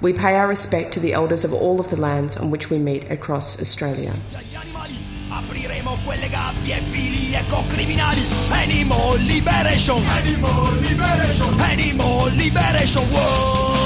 We pay our respect to the elders of all of the lands on which we meet across Australia. Apriremo quelle gabbie vili Animal liberation. Animal liberation. Animal liberation. Whoa,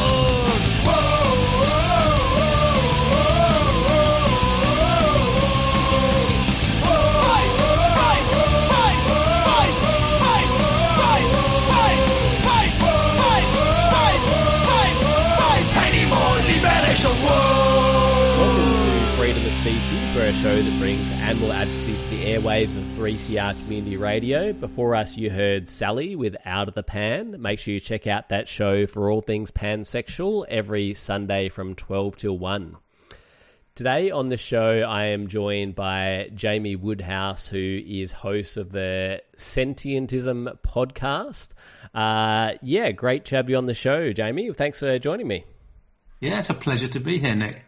we're a show that brings animal advocacy to the airwaves of 3CR Community Radio. Before us, you heard Sally with Out of the Pan. Make sure you check out that show for all things pansexual every Sunday from 12 till 1. Today on the show, I am joined by Jamie Woodhouse, who is host of the Sentientism podcast. Uh, yeah, great to have you on the show, Jamie. Thanks for joining me. Yeah, it's a pleasure to be here, Nick.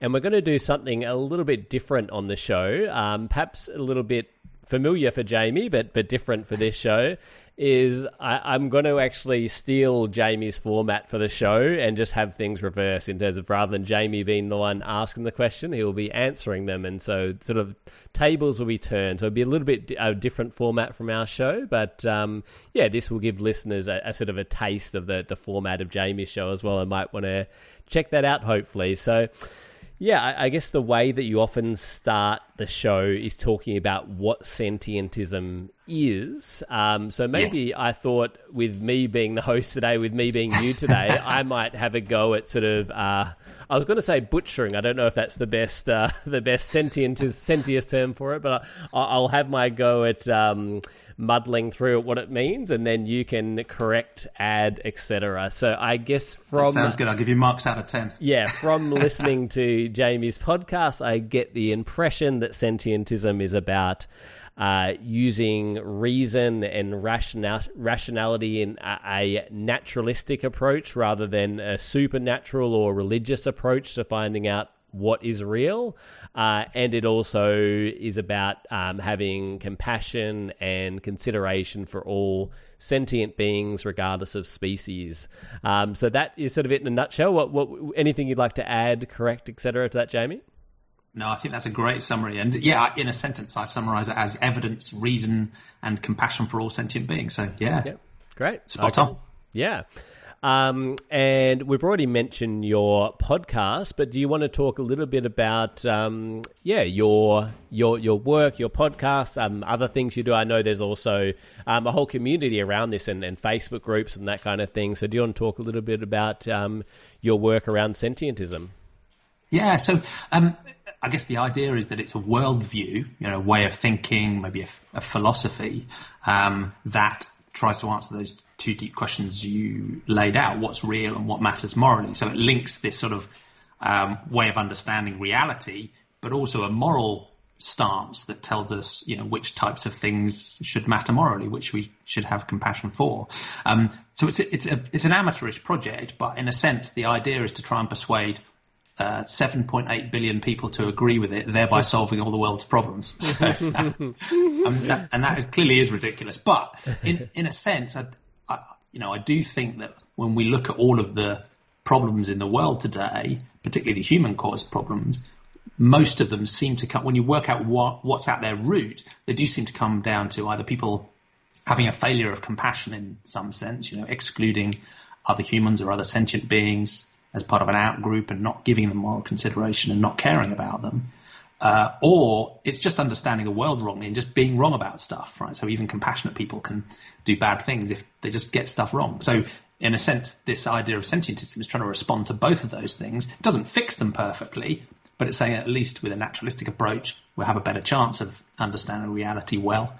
And we're going to do something a little bit different on the show, um, perhaps a little bit familiar for Jamie, but but different for this show. Is I, I'm going to actually steal Jamie's format for the show and just have things reverse in terms of rather than Jamie being the one asking the question, he will be answering them, and so sort of tables will be turned. So it'll be a little bit a different format from our show, but um, yeah, this will give listeners a, a sort of a taste of the the format of Jamie's show as well. I might want to check that out, hopefully. So. Yeah, I, guess the way that you often start the show is talking about what sentientism is. Um, so maybe I thought, with me being the host today, with me being you today, I might have a go at sort of. Uh, I was going to say butchering. I don't know if that's the best, uh, the best sentient sentious term for it, but I, I'll have my go at um, muddling through what it means, and then you can correct, add, etc. So I guess from That sounds good. I'll give you marks out of 10. yeah, from listening to Jamie's podcast, I get the impression that sentientism is about uh, using reason and rational- rationality in a, a naturalistic approach rather than a supernatural or religious approach to finding out what is real. Uh, and it also is about um, having compassion and consideration for all sentient beings, regardless of species. Um, so that is sort of it in a nutshell. What, what, anything you'd like to add, correct, etc., to that, Jamie? No, I think that's a great summary. And yeah, in a sentence, I summarize it as evidence, reason, and compassion for all sentient beings. So yeah, Yep. Great. spot Okay. on. Yeah. Um, and we've already mentioned your podcast, but do you want to talk a little bit about, um, yeah, your your your work, your podcast, um, other things you do? I know there's also um, a whole community around this and, and Facebook groups and that kind of thing. So do you want to talk a little bit about um, your work around sentientism? Yeah, so um, I guess the idea is that it's a worldview, you know, a way of thinking, maybe a philosophy um, that tries to answer those two deep questions you laid out: what's real and what matters morally. So it links this sort of um, way of understanding reality, but also a moral stance that tells us, you know, which types of things should matter morally, which we should have compassion for. Um, so it's a, it's a, it's an amateurish project, but in a sense, the idea is to try and persuade uh, 7.8 billion people to agree with it, thereby solving all the world's problems. So, um, that, and that is, clearly is ridiculous. But in in a sense, I, I, you know, I do think that when we look at all of the problems in the world today, particularly the human-caused problems, most of them seem to come when you work out what what's at their root. They do seem to come down to either people having a failure of compassion in some sense, you know, excluding other humans or other sentient beings as part of an out group and not giving them moral consideration and not caring about them. Uh, or it's just understanding the world wrongly and just being wrong about stuff, right? So even compassionate people can do bad things if they just get stuff wrong. So in a sense, this idea of sentientism is trying to respond to both of those things. It doesn't fix them perfectly, but it's saying at least with a naturalistic approach, we'll have a better chance of understanding reality well.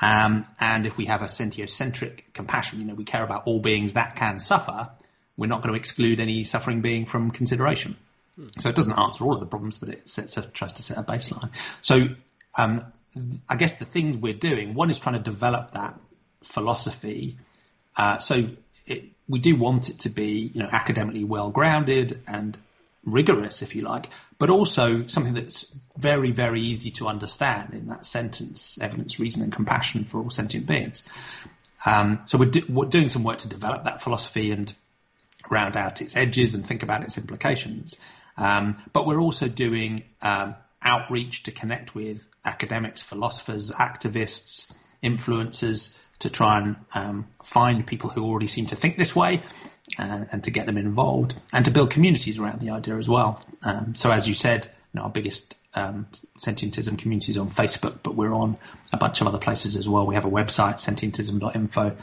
Um, and if we have a sentiocentric compassion, you know, we care about all beings that can suffer, we're not going to exclude any suffering being from consideration. So it doesn't answer all of the problems, but it sets a, tries to set a baseline. So um, I guess the things we're doing, one is trying to develop that philosophy. Uh, so it, we do want it to be, you know, academically well grounded and rigorous, if you like, but also something that's very, very easy to understand in that sentence: evidence, reason, and compassion for all sentient beings. Um, so we're, do, we're, doing some work to develop that philosophy and round out its edges and think about its implications. Um, but we're also doing um, outreach to connect with academics, philosophers, activists, influencers to try and um, find people who already seem to think this way and, and, to get them involved and to build communities around the idea as well. Um, so as you said, you know, our biggest um, sentientism community is on Facebook, but we're on a bunch of other places as well. We have a website, sentientism.info,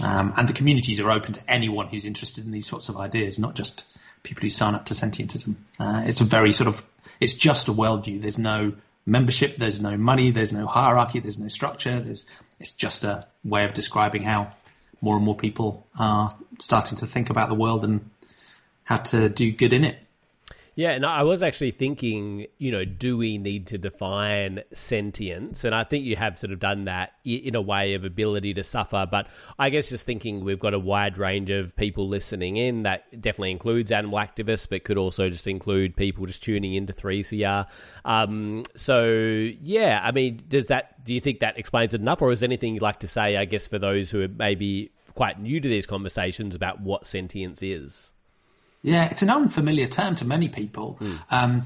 um, and the communities are open to anyone who's interested in these sorts of ideas, not just people who sign up to sentientism. Uh, it's a very sort of, it's just a worldview. There's no membership, there's no money, there's no hierarchy, there's no structure. There's, it's just a way of describing how more and more people are starting to think about the world and how to do good in it. Yeah, and I was actually thinking, you know, do we need to define sentience? And I think you have sort of done that in a way of ability to suffer. But I guess just thinking we've got a wide range of people listening in that definitely includes animal activists, but could also just include people just tuning into 3CR. Um, so, yeah, I mean, does that, do you think that explains it enough? Or is there anything you'd like to say, I guess, for those who are maybe quite new to these conversations about what sentience is? Yeah, it's an unfamiliar term to many people. Mm. Um,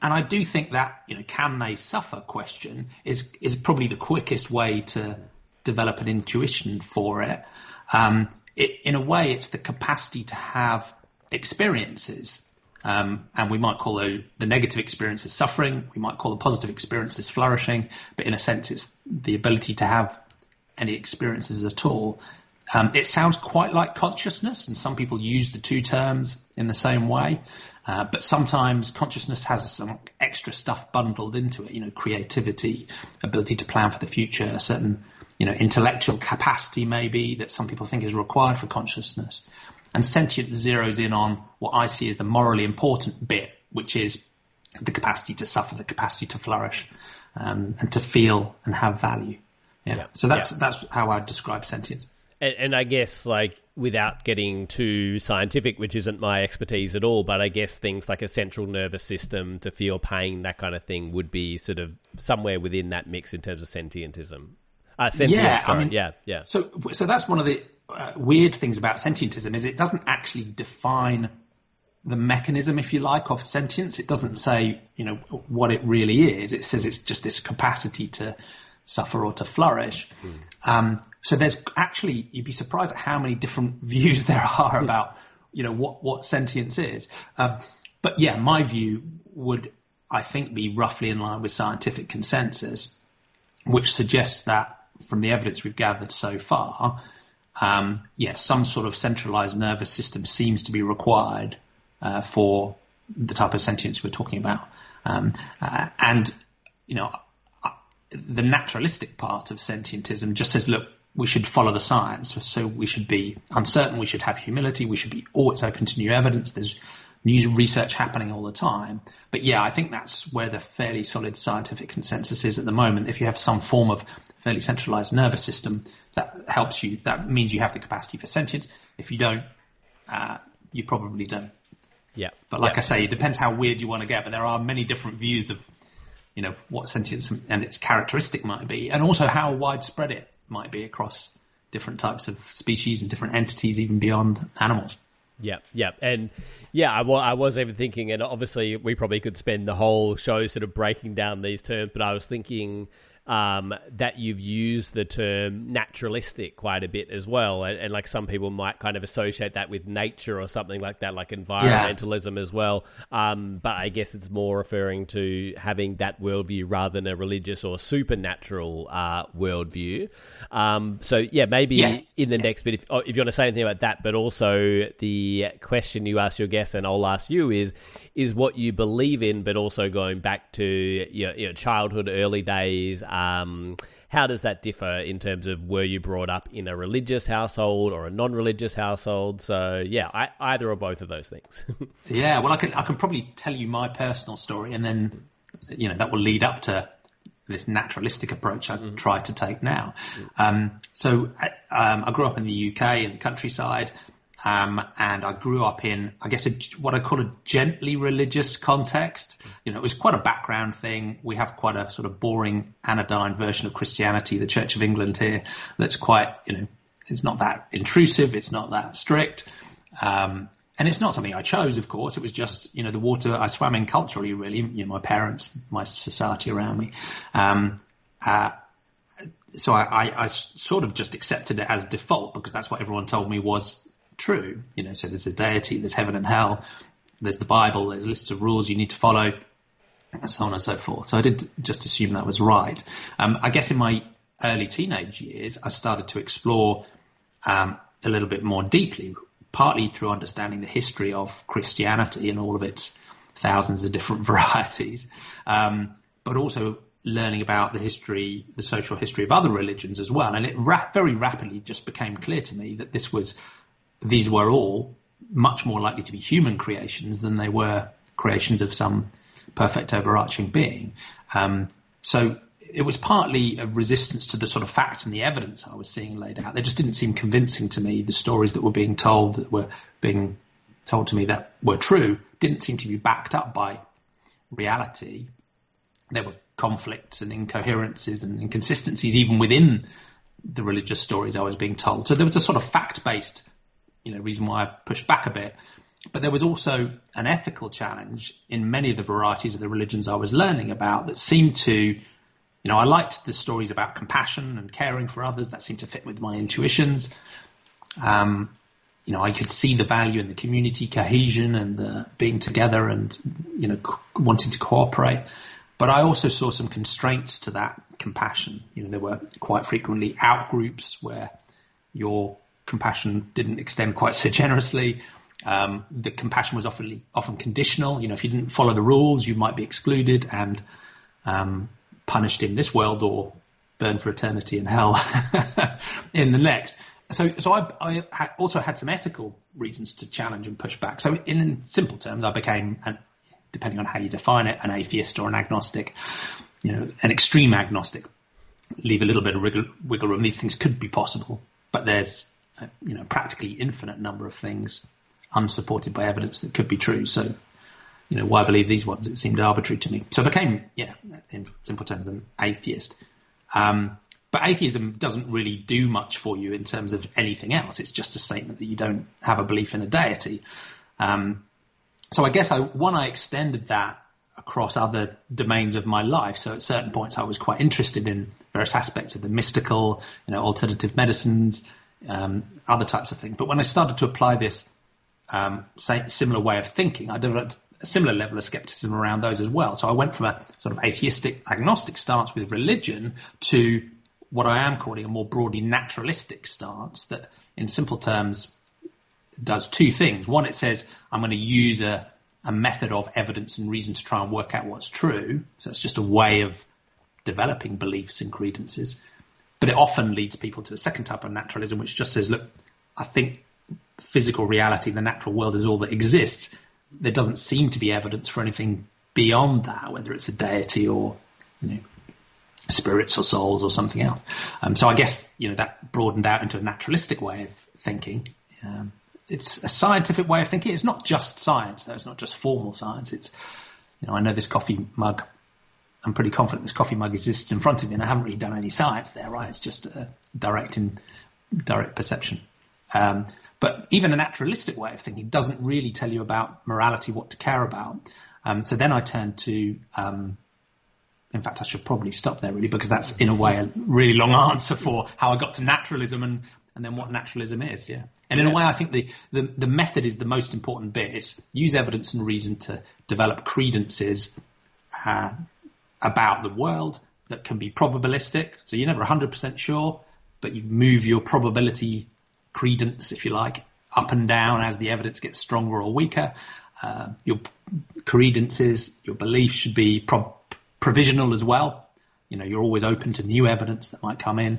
and I do think that, you know, can they suffer question is, is probably the quickest way to develop an intuition for it. Um, it in a way, it's the capacity to have experiences. Um, and we might call the, the negative experiences suffering. We might call the positive experiences flourishing. But in a sense, it's the ability to have any experiences at all. Um, it sounds quite like consciousness, and some people use the two terms in the same way. Uh, but sometimes consciousness has some extra stuff bundled into it, you know, creativity, ability to plan for the future, a certain, you know, intellectual capacity maybe that some people think is required for consciousness. And sentient zeroes in on what I see as the morally important bit, which is the capacity to suffer, the capacity to flourish, um, and to feel and have value. Yeah. yeah. So that's yeah. that's how I would describe sentience and, and, I guess like without getting too scientific, which isn't my expertise at all, but I guess things like a central nervous system to feel pain, that kind of thing, would be sort of somewhere within that mix in terms of sentientism. Uh, sentience, yeah, sorry. I mean, yeah, yeah. So, so that's one of the uh, weird things about sentientism is it doesn't actually define the mechanism, if you like, of sentience. It doesn't say, you know, what it really is. It says it's just this capacity to suffer or to flourish. Mm. Um, so there's actually, you'd be surprised at how many different views there are about, you know, what, what sentience is. Um, but yeah, my view would, I think, be roughly in line with scientific consensus, which suggests that from the evidence we've gathered so far, um, yeah, some sort of centralized nervous system seems to be required uh, for the type of sentience we're talking about. Um, uh, and, you know, the naturalistic part of sentientism just says, look, we should follow the science. So we should be uncertain. We should have humility. We should be always open to new evidence. There's new research happening all the time. But yeah, I think that's where the fairly solid scientific consensus is at the moment. If you have some form of fairly centralized nervous system that helps you, that means you have the capacity for sentience. If you don't, uh, you probably don't. Yeah. But like yeah. I say, it depends how weird you want to get. But there are many different views of you know, what sentience and its characteristic might be, and also how widespread it might be across different types of species and different entities, even beyond animals. Yeah, yeah, and yeah, I, I was even thinking, and obviously we probably could spend the whole show sort of breaking down these terms, but I was thinking um, that you've used the term naturalistic quite a bit as well. And, and, like some people might kind of associate that with nature or something like that, like environmentalism yeah. as well. Um, but I guess it's more referring to having that worldview rather than a religious or supernatural uh, worldview. Um, so, yeah, maybe yeah. in the next bit, if, oh, if you want to say anything about that, but also the question you ask your guest and I'll ask you is, is what you believe in, but also going back to your, your childhood, early days, Um, how does that differ in terms of were you brought up in a religious household or a non-religious household? So yeah, I, either or both of those things. yeah, well, I can I can probably tell you my personal story, and then you know that will lead up to this naturalistic approach I mm. try to take now. Mm. Um, so um, I grew up in the UK in the countryside. Um, and I grew up in, I guess, a, what I call a gently religious context. You know, it was quite a background thing. We have quite a sort of boring, anodyne version of Christianity, the Church of England here, that's quite, you know, it's not that intrusive, it's not that strict. Um, and it's not something I chose, of course. It was just, you know, the water I swam in culturally, really. You know, my parents, my society around me. Um, uh, so I, I, I, sort of just accepted it as default because that's what everyone told me was true. You know, so there's a deity, there's heaven and hell, there's the Bible, there's lists of rules you need to follow, and so on and so forth. So I did just assume that was right. Um, I guess in my early teenage years, I started to explore um, a little bit more deeply, partly through understanding the history of Christianity and all of its thousands of different varieties, um, but also learning about the history, the social history of other religions as well. And it ra- very rapidly just became clear to me that this was these were all much more likely to be human creations than they were creations of some perfect overarching being. Um, so it was partly a resistance to the sort of facts and the evidence I was seeing laid out. They just didn't seem convincing to me. The stories that were being told, that were being told to me that were true, didn't seem to be backed up by reality. There were conflicts and incoherences and inconsistencies even within the religious stories I was being told. So there was a sort of fact-based you know reason why I pushed back a bit. But there was also an ethical challenge in many of the varieties of the religions I was learning about that seemed to, you know, I liked the stories about compassion and caring for others. That seemed to fit with my intuitions. Um, you know, I could see the value in the community cohesion and the being together and, you know, wanting to cooperate. But I also saw some constraints to that compassion. You know, there were quite frequently out groups where your compassion didn't extend quite so generously. Um, the compassion was often often conditional. You know, if you didn't follow the rules, you might be excluded and um, punished in this world or burned for eternity in hell in the next. So, so I, I also had some ethical reasons to challenge and push back. So, in simple terms, I became, an, depending on how you define it, an atheist or an agnostic. You know, an extreme agnostic. Leave a little bit of wiggle, wiggle room. These things could be possible, but there's you know practically infinite number of things unsupported by evidence that could be true. So, you know, why believe these ones? It seemed arbitrary to me. So I became, yeah, in simple terms, an atheist. Um, but atheism doesn't really do much for you in terms of anything else. It's just a statement that you don't have a belief in a deity. Um, so I guess I, one, I extended that across other domains of my life. So at certain points, I was quite interested in various aspects of the mystical, you know, alternative medicines, um, other types of things. But when I started to apply this um, similar way of thinking, I developed a similar level of skepticism around those as well. So I went from a sort of atheistic, agnostic stance with religion to what I am calling a more broadly naturalistic stance that, in simple terms, does two things. One, it says I'm going to use a, a method of evidence and reason to try and work out what's true. So it's just a way of developing beliefs and credences. But it often leads people to a second type of naturalism, which just says, look, I think physical reality, the natural world is all that exists. There doesn't seem to be evidence for anything beyond that, whether it's a deity or, you know, spirits or souls or something else. Um, so I guess, you know, that broadened out into a naturalistic way of thinking. Um, it's a scientific way of thinking. It's not just science, though. It's not just formal science. It's, you know, I know this coffee mug I'm pretty confident this coffee mug exists in front of me, and I haven't really done any science there, right? It's just a direct in direct perception. Um, but even a naturalistic way of thinking doesn't really tell you about morality, what to care about. Um, so then I turned to, um, in fact, I should probably stop there really because that's in a way a really long answer for how I got to naturalism and and then what naturalism is, yeah. And in yeah. a way, I think the, the, the method is the most important bit. It's use evidence and reason to develop credences uh, about the world that can be probabilistic. So you're never 100% sure, but you move your probability credence, if you like, up and down as the evidence gets stronger or weaker. Uh, your credences, your beliefs should be pro- provisional as well. you know, you're always open to new evidence that might come in.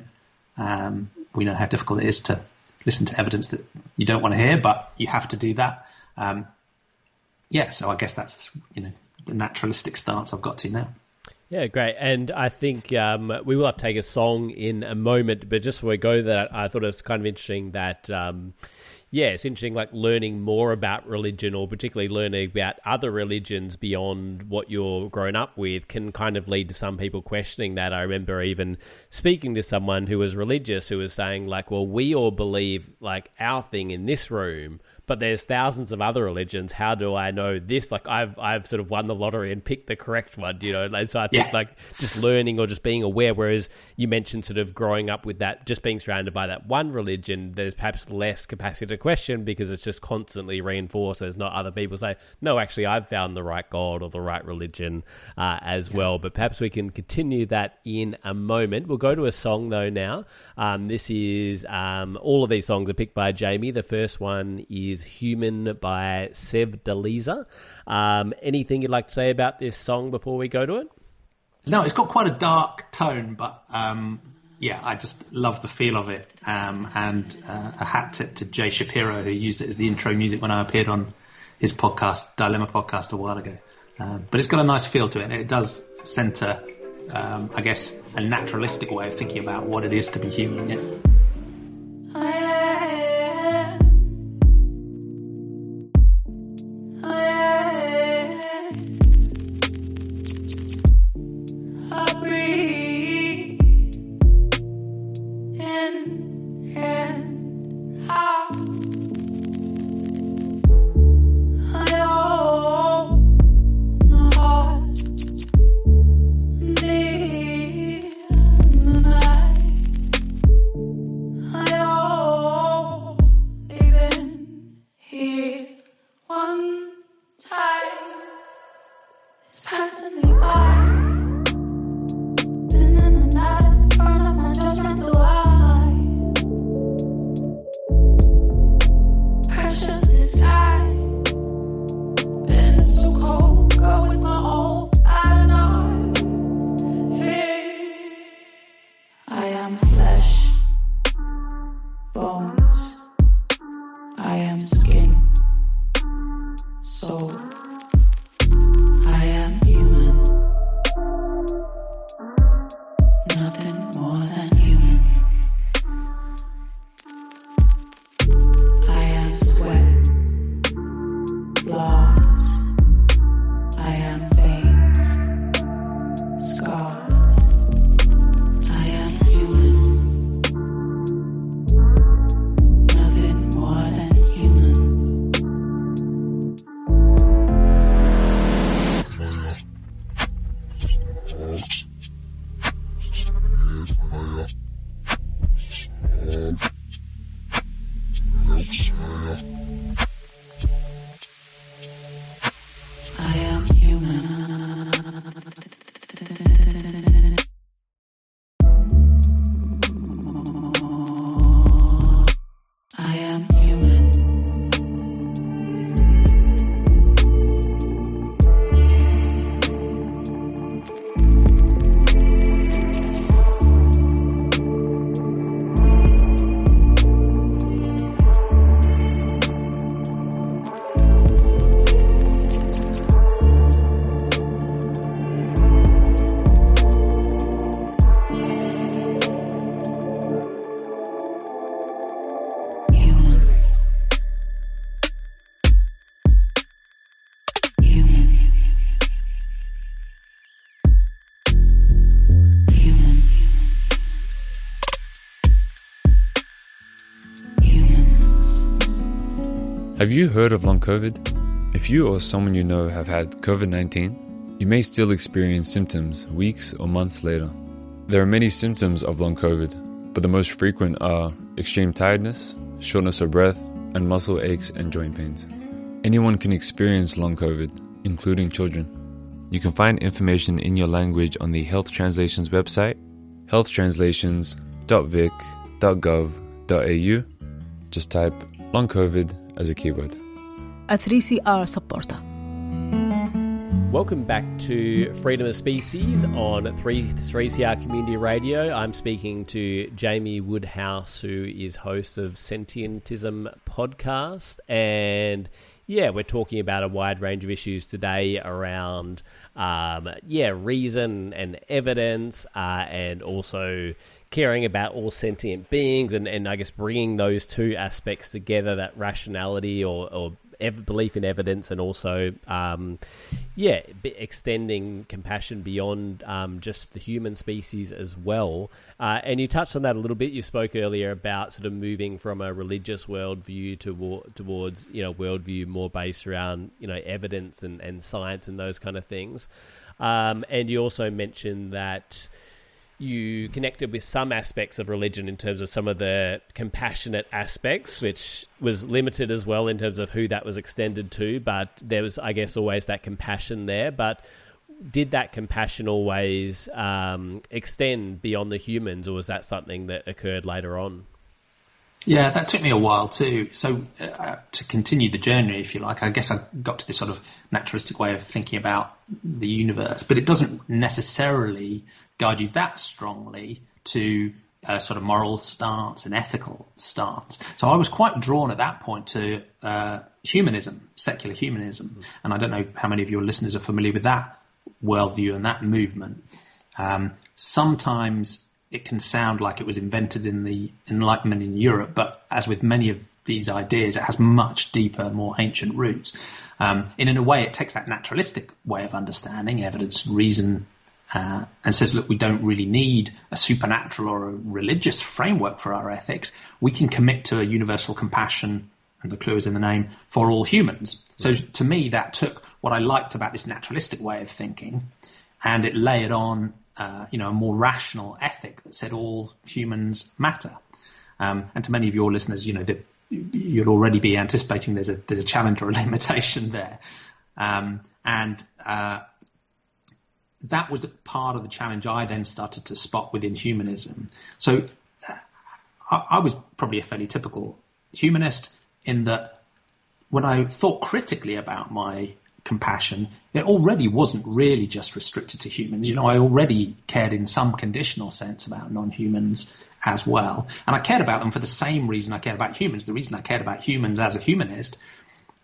Um, we know how difficult it is to listen to evidence that you don't want to hear, but you have to do that. Um, yeah, so I guess that's you know the naturalistic stance I've got to now. Yeah, great. And I think um, we will have to take a song in a moment, but just before we go that, I thought it was kind of interesting that. Um, yeah, it's interesting, like learning more about religion or particularly learning about other religions beyond what you're grown up with can kind of lead to some people questioning that. I remember even speaking to someone who was religious who was saying, like, well, we all believe like our thing in this room, but there's thousands of other religions. How do I know this? Like I've I've sort of won the lottery and picked the correct one, you know. And so I think Yeah. like just learning or just being aware. Whereas you mentioned sort of growing up with that, just being surrounded by that one religion, there's perhaps less capacity to question because it's just constantly reinforced. There's not other people say, no, actually, I've found the right God or the right religion uh, as well. But perhaps we can continue that in a moment. We'll go to a song though now. Um, this is um, all of these songs are picked by Jamie. The first one is "Human" by Sevdaliza. Um, anything you'd like to say about this song before we go to it? No, it's got quite a dark tone, but um, yeah, I just love the feel of it. Um, and uh, a hat tip to Jay Shapiro, who used it as the intro music when I appeared on his podcast, Dilemma podcast, a while ago. Um, but it's got a nice feel to it. and It does centre, um, I guess, a naturalistic way of thinking about what it is to be human. Yeah. Have you heard of long COVID? If you or someone you know have had COVID 19, you may still experience symptoms weeks or months later. There are many symptoms of long COVID, but the most frequent are extreme tiredness, shortness of breath, and muscle aches and joint pains. Anyone can experience long COVID, including children. You can find information in your language on the Health Translations website, healthtranslations.vic.gov.au. Just type long COVID as a keyword. a 3CR supporter. Welcome back to Freedom of Species on 3, 3CR Community Radio. I'm speaking to Jamie Woodhouse, who is host of Sentientism podcast. And yeah, we're talking about a wide range of issues today around, um, yeah, reason and evidence, uh, and also caring about all sentient beings, and, and I guess bringing those two aspects together that rationality or, or ev- belief in evidence and also, um, yeah, extending compassion beyond um, just the human species as well. Uh, and you touched on that a little bit. You spoke earlier about sort of moving from a religious worldview to, towards, you know, worldview more based around, you know, evidence and, and science and those kind of things. Um, and you also mentioned that you connected with some aspects of religion in terms of some of the compassionate aspects, which was limited as well in terms of who that was extended to. But there was, I guess, always that compassion there. But did that compassion always um, extend beyond the humans, or was that something that occurred later on? Yeah, that took me a while too. So uh, to continue the journey, if you like, I guess I got to this sort of naturalistic way of thinking about the universe, but it doesn't necessarily guide you that strongly to a sort of moral stance and ethical stance. So I was quite drawn at that point to uh, humanism, secular humanism, and I don't know how many of your listeners are familiar with that worldview and that movement. Um, sometimes it can sound like it was invented in the Enlightenment in Europe, but as with many of these ideas, it has much deeper, more ancient roots. Um, and in a way, it takes that naturalistic way of understanding evidence, and reason, uh, and says, look, we don't really need a supernatural or a religious framework for our ethics. We can commit to a universal compassion, and the clue is in the name, for all humans. So to me, that took what I liked about this naturalistic way of thinking, and it layered on uh, you know, a more rational ethic that said all humans matter. Um, and to many of your listeners, you know, that you'll already be anticipating there's a there's a challenge or a limitation there, um, and uh, that was part of the challenge I then started to spot within humanism. So uh, I, I was probably a fairly typical humanist in that when I thought critically about my compassion, it already wasn't really just restricted to humans. You know, I already cared in some conditional sense about non-humans as well. And I cared about them for the same reason I cared about humans. The reason I cared about humans as a humanist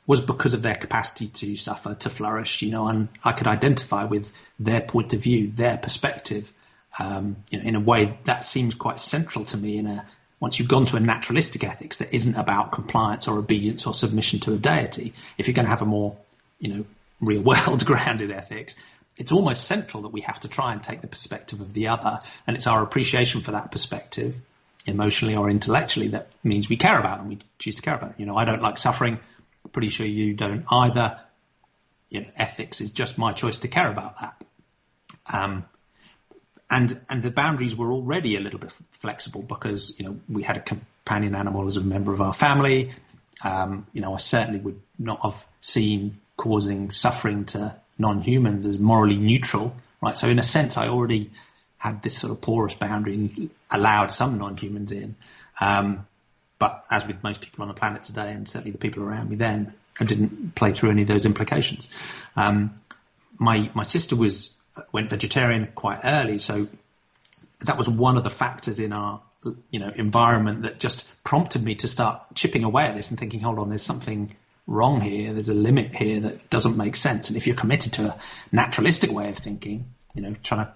was because of their capacity to suffer, to flourish, you know, and I could identify with their point of view, their perspective, um, you know, in a way that seems quite central to me in a, once you've gone to a naturalistic ethics that isn't about compliance or obedience or submission to a deity, if you're going to have a more you know, real world grounded ethics, it's almost central that we have to try and take the perspective of the other. And it's our appreciation for that perspective, emotionally or intellectually, that means we care about them. We choose to care about. You know, I don't like suffering. Pretty sure you don't either. You know, ethics is just my choice to care about that. Um, and and the boundaries were already a little bit flexible because you know we had a companion animal as a member of our family. Um, you know, I certainly would not have seen causing suffering to non-humans as morally neutral, right? So in a sense, I already had this sort of porous boundary and allowed some non-humans in. Um, but as with most people on the planet today, and certainly the people around me then, I didn't play through any of those implications. Um, my my sister was went vegetarian quite early, so that was one of the factors in our you know environment that just prompted me to start chipping away at this and thinking, hold on, there's something wrong here. There's a limit here that doesn't make sense. And if you're committed to a naturalistic way of thinking, you know, trying to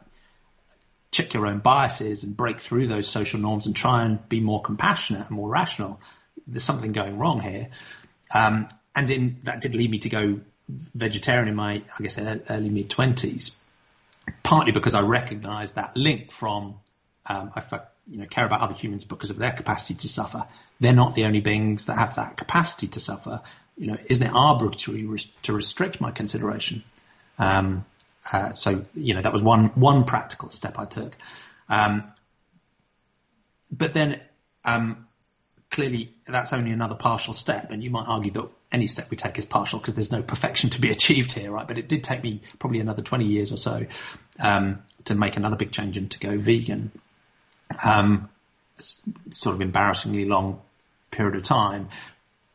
check your own biases and break through those social norms and try and be more compassionate and more rational, there's something going wrong here. Um, and in, that did lead me to go vegetarian in my, I guess, early mid twenties, partly because I recognised that link from um, I you know care about other humans because of their capacity to suffer. They're not the only beings that have that capacity to suffer you know, isn't it arbitrary to restrict my consideration? Um, uh, so, you know, that was one one practical step I took. Um, but then, um, clearly, that's only another partial step, and you might argue that any step we take is partial because there's no perfection to be achieved here, right? But it did take me probably another 20 years or so um, to make another big change and to go vegan. Um, sort of embarrassingly long period of time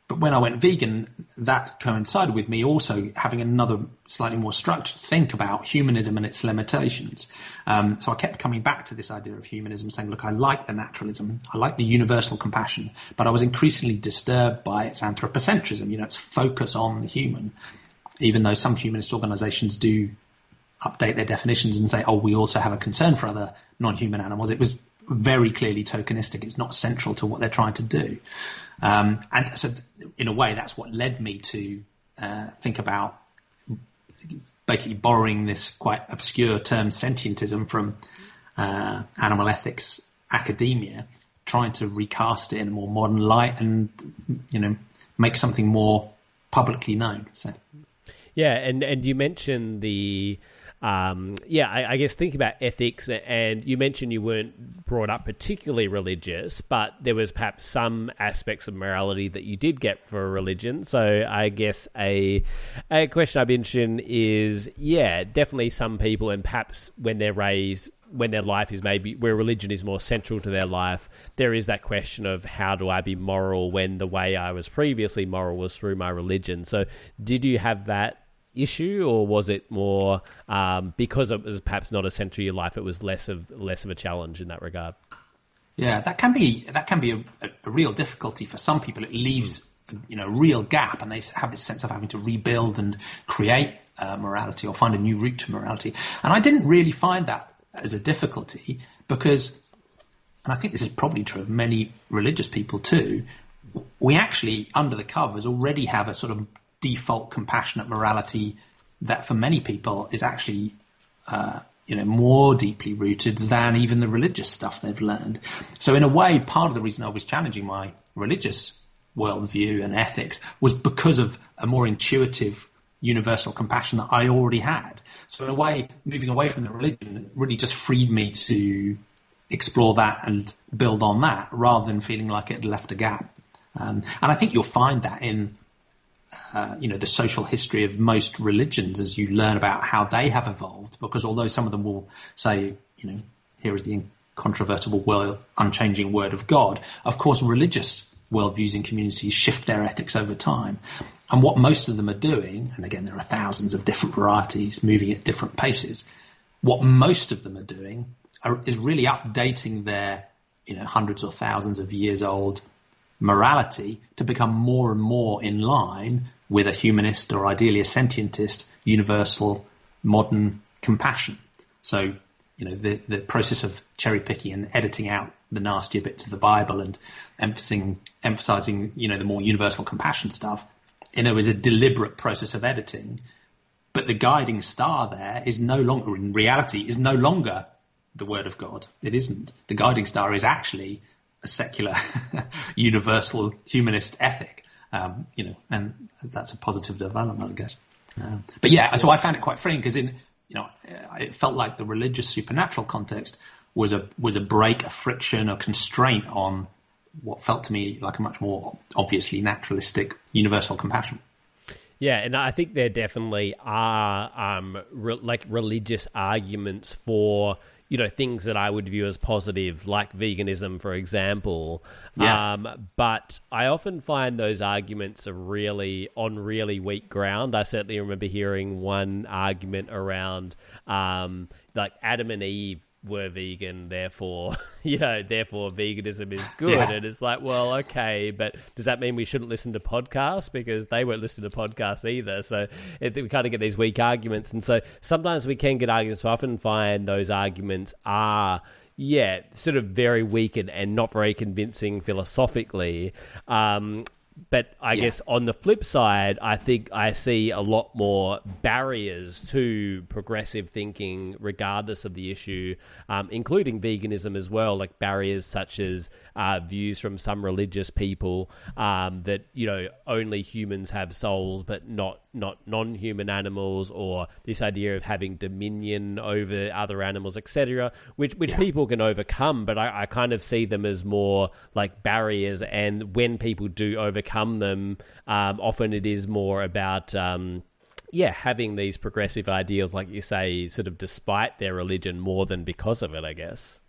but when I went vegan, that coincided with me also having another slightly more structured think about humanism and its limitations. Um, so I kept coming back to this idea of humanism, saying, look, I like the naturalism, I like the universal compassion, but I was increasingly disturbed by its anthropocentrism, you know, its focus on the human, even though some humanist organizations do update their definitions and say, oh, we also have a concern for other non-human animals. It was very clearly tokenistic. It's not central to what they're trying to do. Um, and so, in a way, that's what led me to uh, think about basically borrowing this quite obscure term sentientism from uh, animal ethics academia, trying to recast it in a more modern light and you know make something more publicly known. So, yeah, and and you mentioned the um, yeah, I, I, guess thinking about ethics, and you mentioned you weren't brought up particularly religious, but there was perhaps some aspects of morality that you did get for religion. So I guess a a question I'd be interested in is, yeah, definitely some people, and perhaps when they're raised when their life is maybe where religion is more central to their life, there is that question of how do I be moral when the way I was previously moral was through my religion. So, did you have that issue, or was it more um, because it was perhaps not essential to your life? It was less of less of a challenge in that regard. Yeah, that can be that can be a, a real difficulty for some people. It leaves you know a real gap, and they have this sense of having to rebuild and create uh, morality or find a new route to morality. And I didn't really find that as a difficulty because, and I think this is probably true of many religious people too. We actually, under the covers, already have a sort of default compassionate morality that for many people is actually uh, you know more deeply rooted than even the religious stuff they've learned. So in a way, part of the reason I was challenging my religious worldview and ethics was because of a more intuitive universal compassion that I already had. So in a way, moving away from the religion really just freed me to explore that and build on that rather than feeling like it left a gap. Um, and I think you'll find that in uh, you know, the social history of most religions as you learn about how they have evolved. Because although some of them will say, you know, here is the incontrovertible, world, unchanging word of God, of course, religious worldviews and communities shift their ethics over time. And what most of them are doing, and again, there are thousands of different varieties moving at different paces. What most of them are doing are, is really updating their, you know, hundreds or thousands of years old morality to become more and more in line with a humanist or ideally a sentientist universal modern compassion. So, you know, the, the process of cherry picking and editing out the nastier bits of the Bible and emphasizing, emphasizing, you know, the more universal compassion stuff, you know, is a deliberate process of editing. But the guiding star there is no longer, in reality, is no longer the word of God. It isn't. The guiding star is actually a secular, universal humanist ethic. Um, you know, and that's a positive development, I guess. Um, but yeah, so I found it quite freeing because in, you know, it felt like the religious supernatural context was a was a break, a friction, a constraint on what felt to me like a much more obviously naturalistic universal compassion. Yeah, and I think there definitely are um, re- like religious arguments for you know things that I would view as positive, like veganism, for example. Yeah. Um, but I often find those arguments are really on really weak ground. I certainly remember hearing one argument around um, like Adam and Eve were vegan, therefore, you know, therefore veganism is good. Yeah. And it's like, well, okay, but does that mean we shouldn't listen to podcasts because they won't listen to podcasts either? So it, we kind of get these weak arguments, and so sometimes we can get arguments. So I often find those arguments are yeah, sort of very weak and, and not very convincing philosophically. Um, but I yeah. guess on the flip side, I think I see a lot more barriers to progressive thinking, regardless of the issue, um, including veganism as well. Like barriers such as uh, views from some religious people um, that you know only humans have souls, but not not non-human animals, or this idea of having dominion over other animals, etc., which which yeah. people can overcome. But I, I kind of see them as more like barriers, and when people do overcome them, um, often it is more about. Um, yeah, having these progressive ideals, like you say, sort of despite their religion more than because of it, I guess.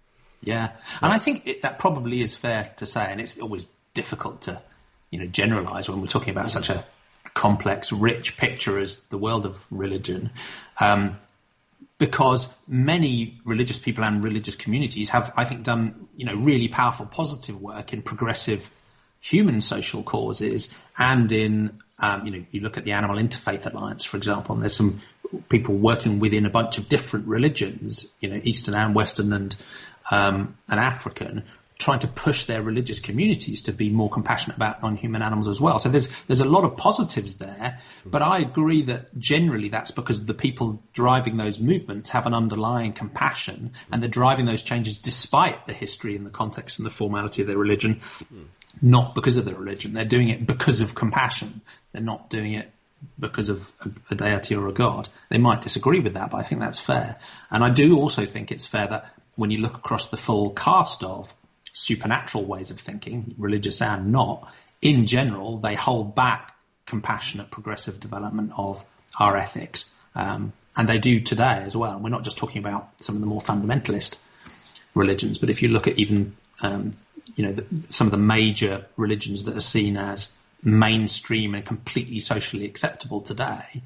Yeah, and I think it, that probably is fair to say, and it's always difficult to you know, generalize when we're talking about such a complex, rich picture as the world of religion. Um, because many religious people and religious communities have, I think, done you know really powerful positive work in progressive human social causes and in um, you know you look at the Animal Interfaith Alliance, for example, and there's some people working within a bunch of different religions, you know, Eastern and Western and um, and African, trying to push their religious communities to be more compassionate about non-human animals as well. So there's there's a lot of positives there, but I agree that generally that's because the people driving those movements have an underlying compassion and they're driving those changes despite the history and the context and the formality of their religion, not because of their religion. They're doing it because of compassion. They're not doing it because of a, deity or a god. They might disagree with that, but I think that's fair. And I do also think it's fair that when you look across the full cast of supernatural ways of thinking, religious and not, in general, they hold back compassionate progressive development of our ethics. Um, and they do today as well. We're not just talking about some of the more fundamentalist religions, but if you look at even, um, you know, the, some of the major religions that are seen as mainstream and completely socially acceptable today,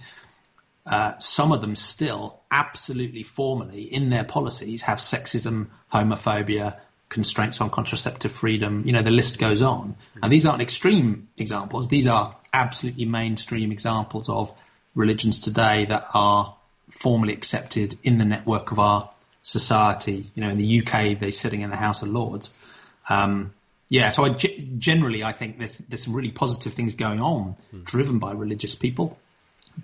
uh, some of them still absolutely formally in their policies have sexism, homophobia, constraints on contraceptive freedom. You know, the list goes on. And these aren't extreme examples. These are absolutely mainstream examples of religions today that are formally accepted in the network of our society. You know, in the UK, they're sitting in the House of Lords. Um, yeah, so I g- generally I think there's there's some really positive things going on, driven by religious people,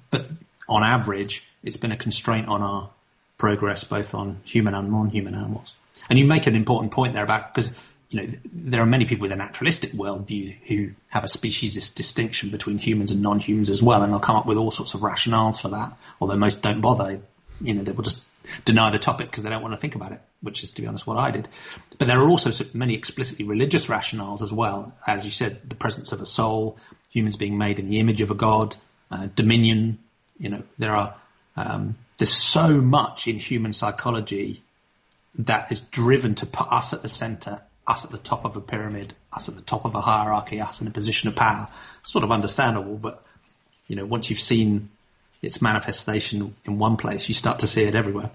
but on average, it's been a constraint on our progress, both on human and non-human animals. And you make an important point there about because you know there are many people with a naturalistic worldview who have a speciesist distinction between humans and non-humans as well, and they'll come up with all sorts of rationales for that. Although most don't bother, you know, they will just deny the topic because they don't want to think about it, which is, to be honest, what I did. But there are also many explicitly religious rationales as well, as you said, the presence of a soul, humans being made in the image of a god, uh, dominion. You know, there are um, there's so much in human psychology that is driven to put us at the center, us at the top of a pyramid, us at the top of a hierarchy, us in a position of power. Sort of understandable, but you know, once you've seen its manifestation in one place, you start to see it everywhere.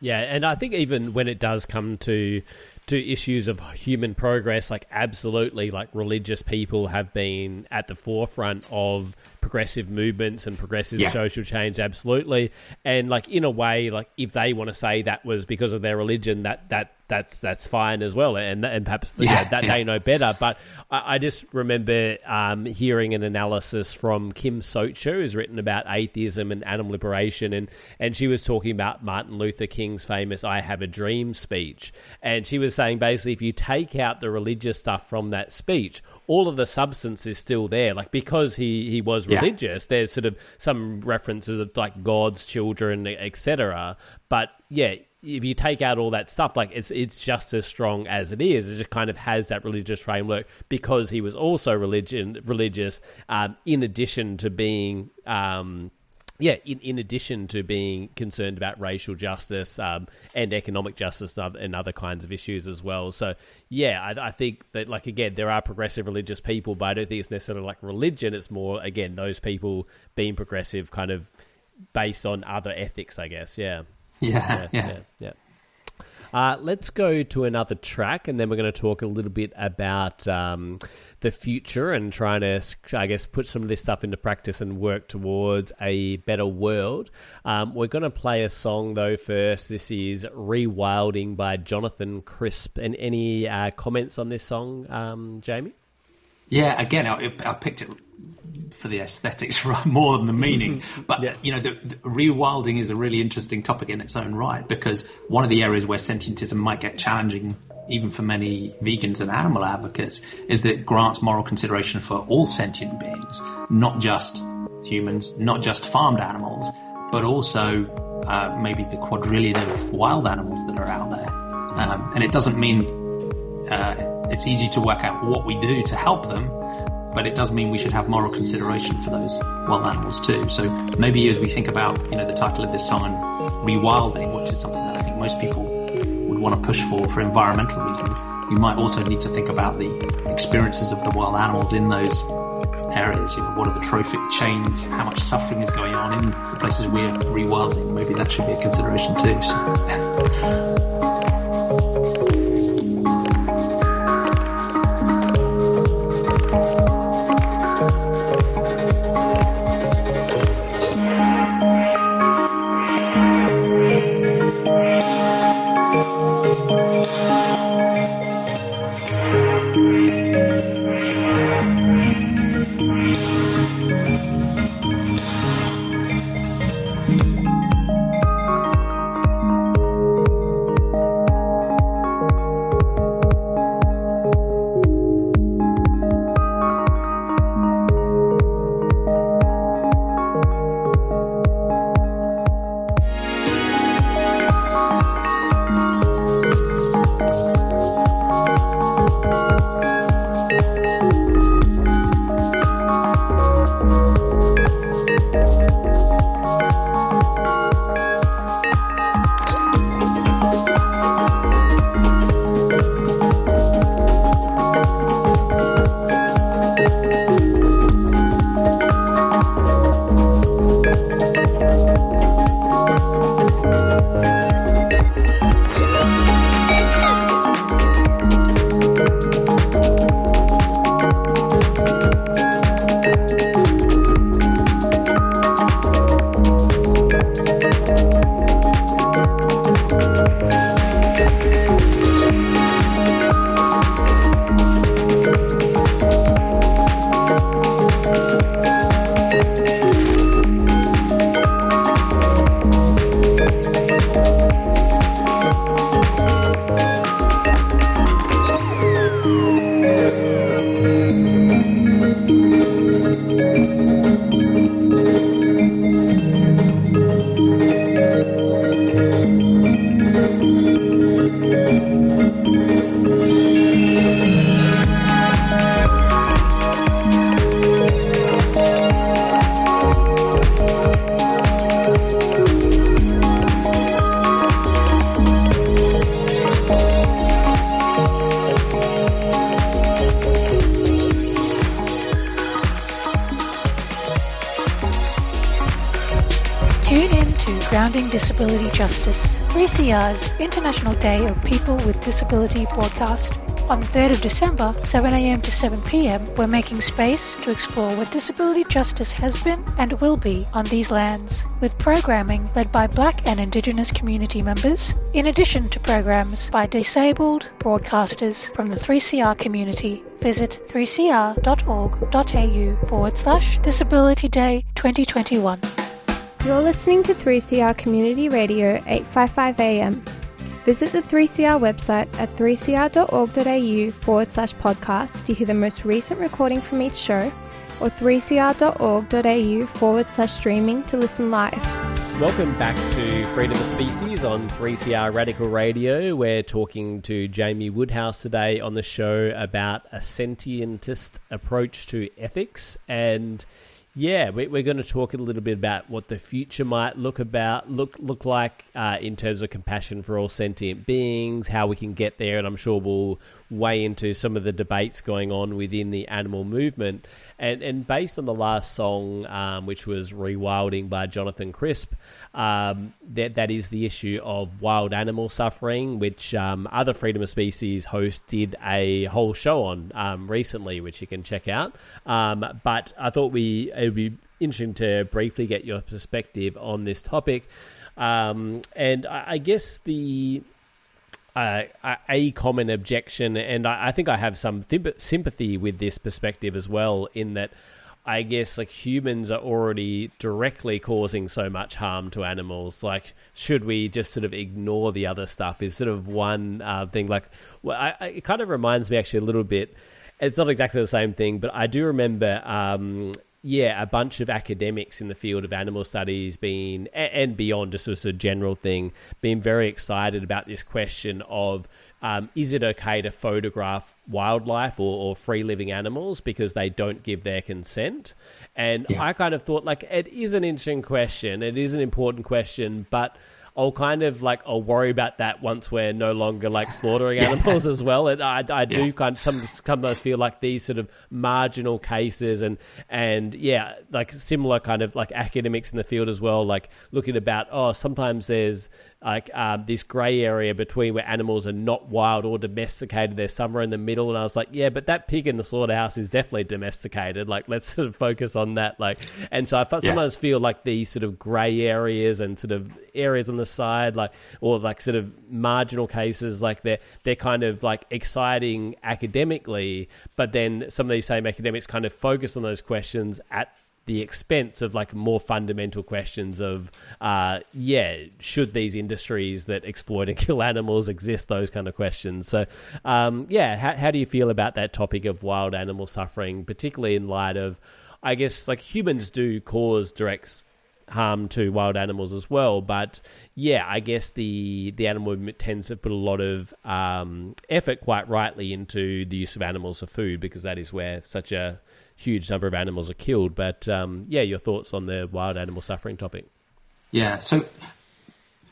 Yeah, and I think even when it does come to to issues of human progress, like absolutely, like religious people have been at the forefront of progressive movements and progressive Yeah. social change, absolutely. And like in a way, like if they want to say that was because of their religion, that that that's that's fine as well, and and perhaps yeah, Yeah, that yeah. they know better. But I, I just remember um, hearing an analysis from Kim Socha, who's written about atheism and animal liberation, and and she was talking about Martin Luther King's famous "I Have a Dream" speech, and she was saying basically if you take out the religious stuff from that speech, all of the substance is still there. Like because he he was Yeah. religious, there's sort of some references of like God's children, etc. But yeah, if you take out all that stuff, like it's it's just as strong as it is. It just kind of has that religious framework because he was also religion religious. Um, in addition to being. Um, yeah, in, in addition to being concerned about racial justice um, and economic justice and other, kinds of issues as well. So, yeah, I, I think that, like, again, there are progressive religious people, but I don't think it's necessarily like religion. It's more, again, those people being progressive kind of based on other ethics, I guess. Yeah. Yeah, yeah. yeah, yeah. Uh, let's go to another track, and then we're going to talk a little bit about um, the future and trying to, I guess, put some of this stuff into practice and work towards a better world. Um, we're going to play a song though first. This is "Rewilding" by Jonathan Crisp. And any uh, comments on this song, um, Jamie? Yeah, again, I, I picked it for the aesthetics more than the meaning. But you know, the, the rewilding is a really interesting topic in its own right because one of the areas where sentientism might get challenging, even for many vegans and animal advocates, is that it grants moral consideration for all sentient beings, not just humans, not just farmed animals, but also uh, maybe the quadrillion of wild animals that are out there. Um, and it doesn't mean uh, it's easy to work out what we do to help them, but it does mean we should have moral consideration for those wild animals too. So maybe as we think about, you know, the title of this song rewilding, which is something that I think most people would want to push for for environmental reasons, we might also need to think about the experiences of the wild animals in those areas. You know, what are the trophic chains? How much suffering is going on in the places we're rewilding? Maybe that should be a consideration too. So. Grounding Disability Justice, 3CR's International Day of People with Disability broadcast. On the 3rd of December, 7am to 7pm, we're making space to explore what disability justice has been and will be on these lands, with programming led by Black and Indigenous community members, in addition to programs by disabled broadcasters from the 3CR community. Visit 3cr.org.au forward slash Disability Day 2021. You're listening to 3CR Community Radio 855 AM. Visit the 3CR website at 3cr.org.au forward slash podcast to hear the most recent recording from each show or 3cr.org.au forward slash streaming to listen live. Welcome back to Freedom of Species on 3CR Radical Radio. We're talking to Jamie Woodhouse today on the show about a sentientist approach to ethics and yeah, we- we're going to talk a little bit about what the future might look about look look like uh, in terms of compassion for all sentient beings, how we can get there, and I'm sure we'll weigh into some of the debates going on within the animal movement. And and based on the last song, um, which was "Rewilding" by Jonathan Crisp, um, that that is the issue of wild animal suffering, which um, other freedom of species host did a whole show on um, recently, which you can check out. Um, but I thought we it would be interesting to briefly get your perspective on this topic, um, and I, I guess the uh, a common objection, and I, I think I have some sympathy with this perspective as well, in that I guess like humans are already directly causing so much harm to animals. Like, should we just sort of ignore the other stuff? Is sort of one uh, thing. Like, well, I, I, it kind of reminds me actually a little bit. It's not exactly the same thing, but I do remember um, yeah, a bunch of academics in the field of animal studies being and beyond, just as a general thing, being very excited about this question of um, is it okay to photograph wildlife or, or free living animals because they don't give their consent? And Yeah. I kind of thought like it is an interesting question, it is an important question, but I'll kind of like I'll worry about that once we're no longer like slaughtering animals as well. And I, I do Yeah. kind of some, sometimes feel like these sort of marginal cases and and yeah, like similar kind of like academics in the field as well, like looking about oh sometimes there's like um, this grey area between where animals are not wild or domesticated. They're somewhere in the middle, and I was like, yeah, but that pig in the slaughterhouse is definitely domesticated. Like, let's sort of focus on that. Like, and so I Yeah. sometimes feel like these sort of grey areas and sort of areas on the side, like or like sort of marginal cases, like they're they're kind of like exciting academically, but then some of these same academics kind of focus on those questions at the expense of like more fundamental questions of uh yeah should these industries that exploit and kill animals exist those kind of questions so um yeah how, how do you feel about that topic of wild animal suffering particularly in light of i guess like humans do cause direct harm to wild animals as well. But yeah, I guess the the animal movement tends to put a lot of um, effort, quite rightly, into the use of animals for food because that is where such a huge number of animals are killed. But um, yeah, your thoughts on the wild animal suffering topic? Yeah. So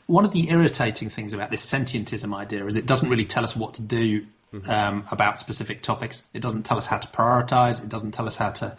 one of the irritating things about this sentientism idea is it doesn't really tell us what to do um, about specific topics. It doesn't tell us how to prioritize. It doesn't tell us how to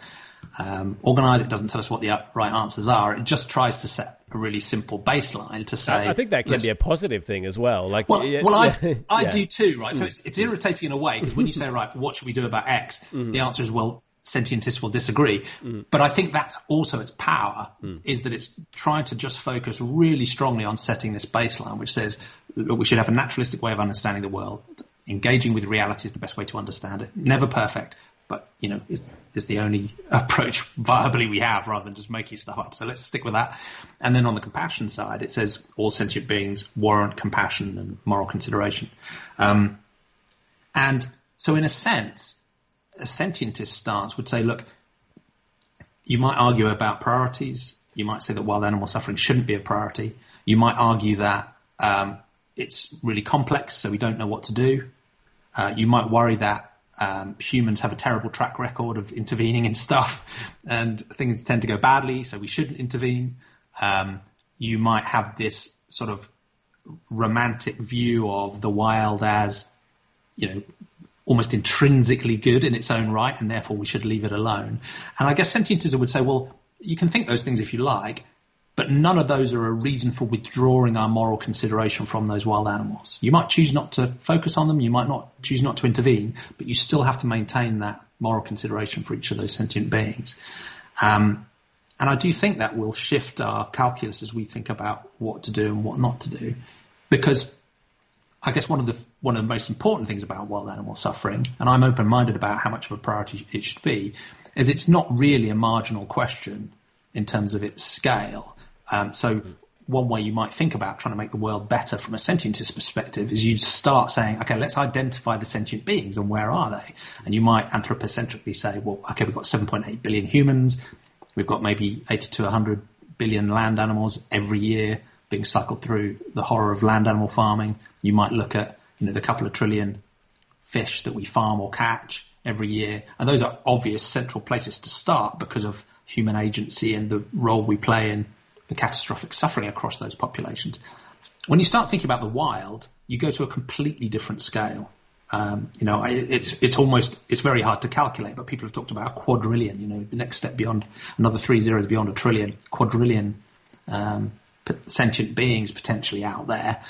um, organize. It doesn't tell us what the right answers are. It just tries to set a really simple baseline to say. I, I think that can be a positive thing as well. Like, well, yeah, well, I, yeah, I do too, right? So it's, it's irritating in a way because when you say, right, what should we do about X? The answer is, well, sentientists will disagree. But I think that's also its power is that it's trying to just focus really strongly on setting this baseline, which says we should have a naturalistic way of understanding the world. Engaging with reality is the best way to understand it. Never perfect, but you know, it's, it's the only approach viably we have rather than just making stuff up. So let's stick with that. And then on the compassion side, it says all sentient beings warrant compassion and moral consideration. Um, and so in a sense, a sentientist stance would say, look, you might argue about priorities. You might say that wild animal suffering shouldn't be a priority. You might argue that um, it's really complex, so we don't know what to do. Uh, you might worry that um, humans have a terrible track record of intervening in stuff, and things tend to go badly, so we shouldn't intervene. Um, you might have this sort of romantic view of the wild as, you know, almost intrinsically good in its own right, and therefore we should leave it alone. And I guess sentientism would say, well, you can think those things if you like, but none of those are a reason for withdrawing our moral consideration from those wild animals. You might choose not to focus on them, you might not choose not to intervene, but you still have to maintain that moral consideration for each of those sentient beings. Um, and I do think that will shift our calculus as we think about what to do and what not to do, because I guess one of the one of the most important things about wild animal suffering, and I'm open-minded about how much of a priority it should be, is it's not really a marginal question in terms of its scale. Um, so one way you might think about trying to make the world better from a sentientist perspective is you start saying, okay, let's identify the sentient beings and where are they? And you might anthropocentrically say, well, okay, we've got 7.8 billion humans, we've got maybe 80 to 100 billion land animals every year being cycled through the horror of land animal farming. You might look at, you know, the couple of trillion fish that we farm or catch every year. And those are obvious central places to start because of human agency and the role we play in the catastrophic suffering across those populations. When you start thinking about the wild, you go to a completely different scale. Um, you know, it's it's almost it's very hard to calculate, but people have talked about a quadrillion. You know, the next step beyond another three zeros beyond a trillion, quadrillion um, sentient beings potentially out there